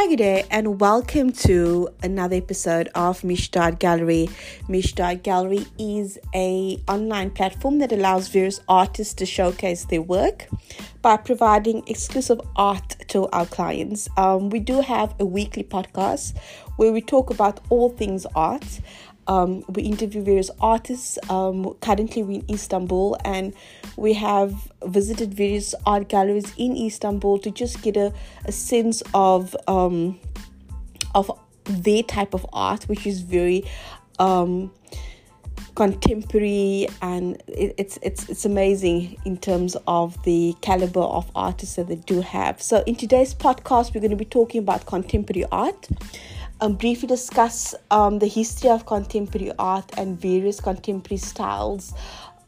Hi, day, and welcome to another episode of Mishdad Gallery. Mishdad Gallery is a online platform that allows various artists to showcase their work by providing exclusive art to our clients. Um, we do have a weekly podcast where we talk about all things art. Um, we interview various artists. Um, currently, we're in Istanbul and we have visited various art galleries in Istanbul to just get a, a sense of um, of their type of art, which is very um, contemporary and it, it's it's it's amazing in terms of the caliber of artists that they do have. So in today's podcast, we're going to be talking about contemporary art um, briefly discuss um, the history of contemporary art and various contemporary styles,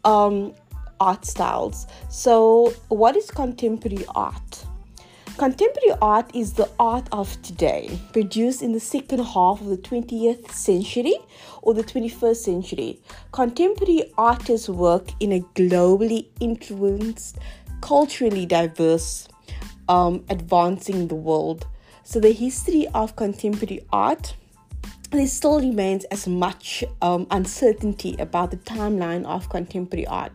um, art styles. So, what is contemporary art? Contemporary art is the art of today, produced in the second half of the 20th century or the 21st century. Contemporary artists work in a globally influenced, culturally diverse, um, advancing the world. So, the history of contemporary art there still remains as much um, uncertainty about the timeline of contemporary art.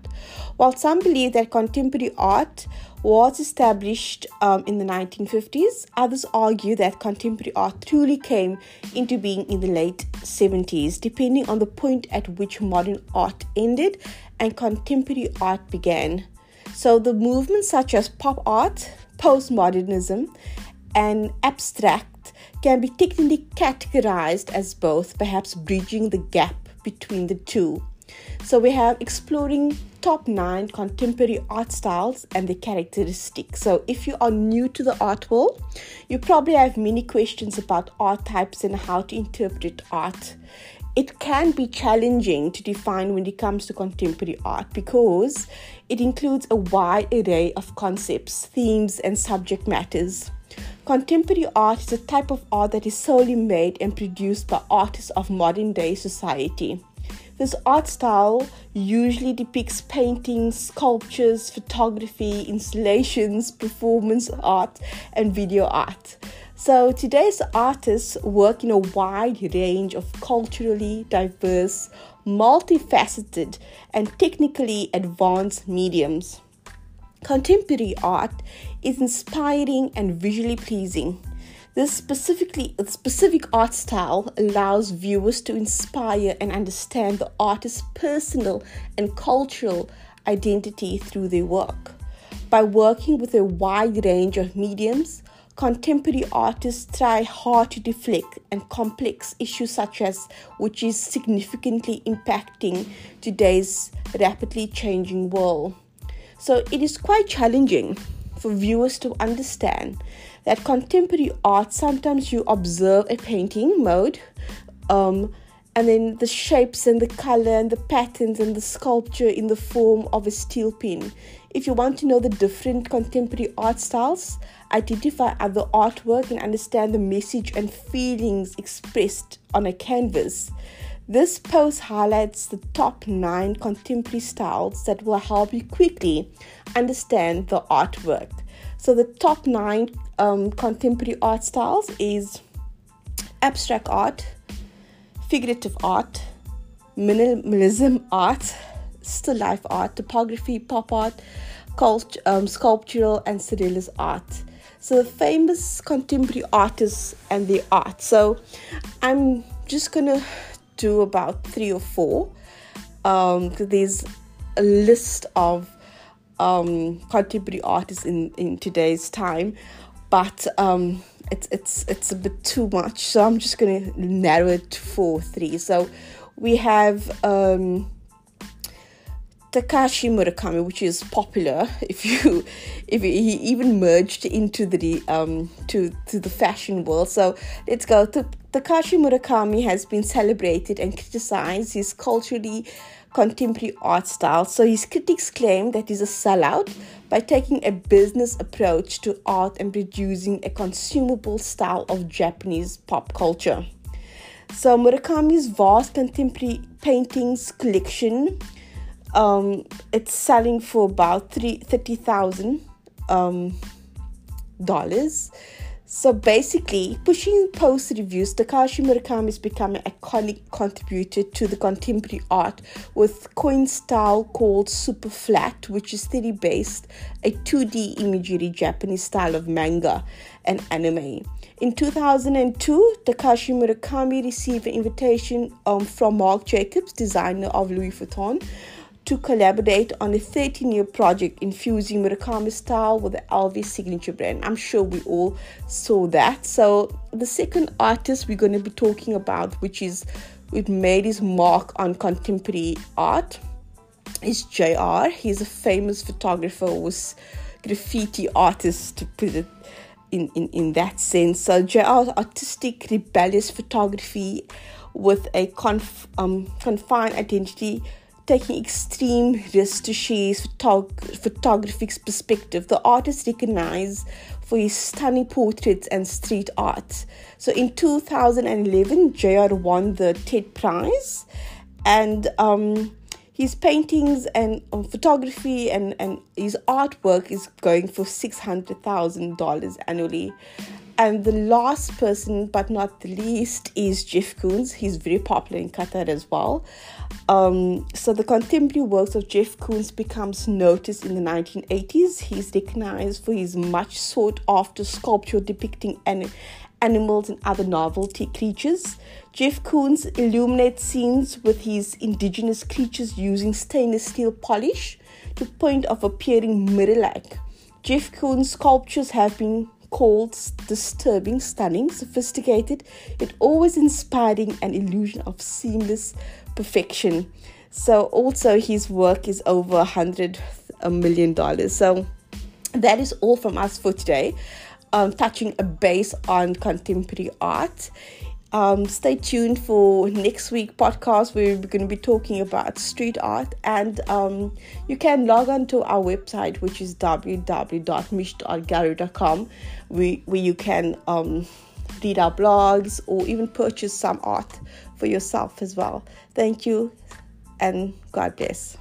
While some believe that contemporary art was established um, in the 1950s, others argue that contemporary art truly came into being in the late 70s, depending on the point at which modern art ended and contemporary art began. So, the movements such as pop art, postmodernism, and abstract can be technically categorized as both, perhaps bridging the gap between the two. So we have exploring top nine contemporary art styles and the characteristics. So if you are new to the art world, you probably have many questions about art types and how to interpret art. It can be challenging to define when it comes to contemporary art because it includes a wide array of concepts, themes, and subject matters. Contemporary art is a type of art that is solely made and produced by artists of modern day society. This art style usually depicts paintings, sculptures, photography, installations, performance art, and video art. So today's artists work in a wide range of culturally diverse, multifaceted, and technically advanced mediums. Contemporary art is inspiring and visually pleasing. This specifically specific art style allows viewers to inspire and understand the artist's personal and cultural identity through their work. By working with a wide range of mediums, contemporary artists try hard to deflect and complex issues such as which is significantly impacting today's rapidly changing world. So it is quite challenging for viewers to understand that contemporary art sometimes you observe a painting mode um, and then the shapes and the color and the patterns and the sculpture in the form of a steel pin. If you want to know the different contemporary art styles, identify other artwork and understand the message and feelings expressed on a canvas, this post highlights the top 9 contemporary styles that will help you quickly understand the artwork. So the top 9 um, contemporary art styles is abstract art, figurative art, minimalism art, still life art, topography, pop art, cult, um, sculptural, and surrealist art. So the famous contemporary artists and the art. So I'm just gonna to about three or four. Um, there's a list of um, contemporary artists in, in today's time, but um, it's it's it's a bit too much. So I'm just gonna narrow it to four, three. So we have um, Takashi Murakami, which is popular if you if he even merged into the um to to the fashion world. So let's go to Takashi Murakami has been celebrated and criticized his culturally contemporary art style. So his critics claim that he's a sellout by taking a business approach to art and producing a consumable style of Japanese pop culture. So Murakami's vast contemporary paintings collection um, it's selling for about three thirty thousand um, dollars. So basically, pushing post reviews, Takashi Murakami is becoming an iconic contributor to the contemporary art with coin style called super flat, which is 3D based, a 2D imagery Japanese style of manga and anime. In 2002, Takashi Murakami received an invitation um, from Marc Jacobs, designer of Louis Vuitton, to collaborate on a 13 year project infusing Murakami style with the LV signature brand. I'm sure we all saw that. So, the second artist we're going to be talking about, which is which made his mark on contemporary art, is JR. He's a famous photographer, was graffiti artist to put it in, in, in that sense. So, JR's artistic, rebellious photography with a conf, um, confined identity taking extreme risks to share photog- photographic perspective. The artist recognized for his stunning portraits and street art. So in 2011, JR won the TED Prize, and um, his paintings and um, photography and, and his artwork is going for $600,000 annually. And the last person, but not the least, is Jeff Koons. He's very popular in Qatar as well. Um, so the contemporary works of Jeff Koons becomes noticed in the 1980s. He's recognized for his much sought after sculpture depicting an- animals and other novelty creatures. Jeff Koons illuminates scenes with his indigenous creatures using stainless steel polish to the point of appearing mirror-like. Jeff Koons sculptures have been called disturbing, stunning, sophisticated, yet always inspiring an illusion of seamless perfection. So, also, his work is over a hundred million dollars. So, that is all from us for today. Um, touching a base on contemporary art. Um, stay tuned for next week podcast where we're going to be talking about street art and um, you can log on to our website which is www.mish.gallery.com where, where you can um, read our blogs or even purchase some art for yourself as well. Thank you and god bless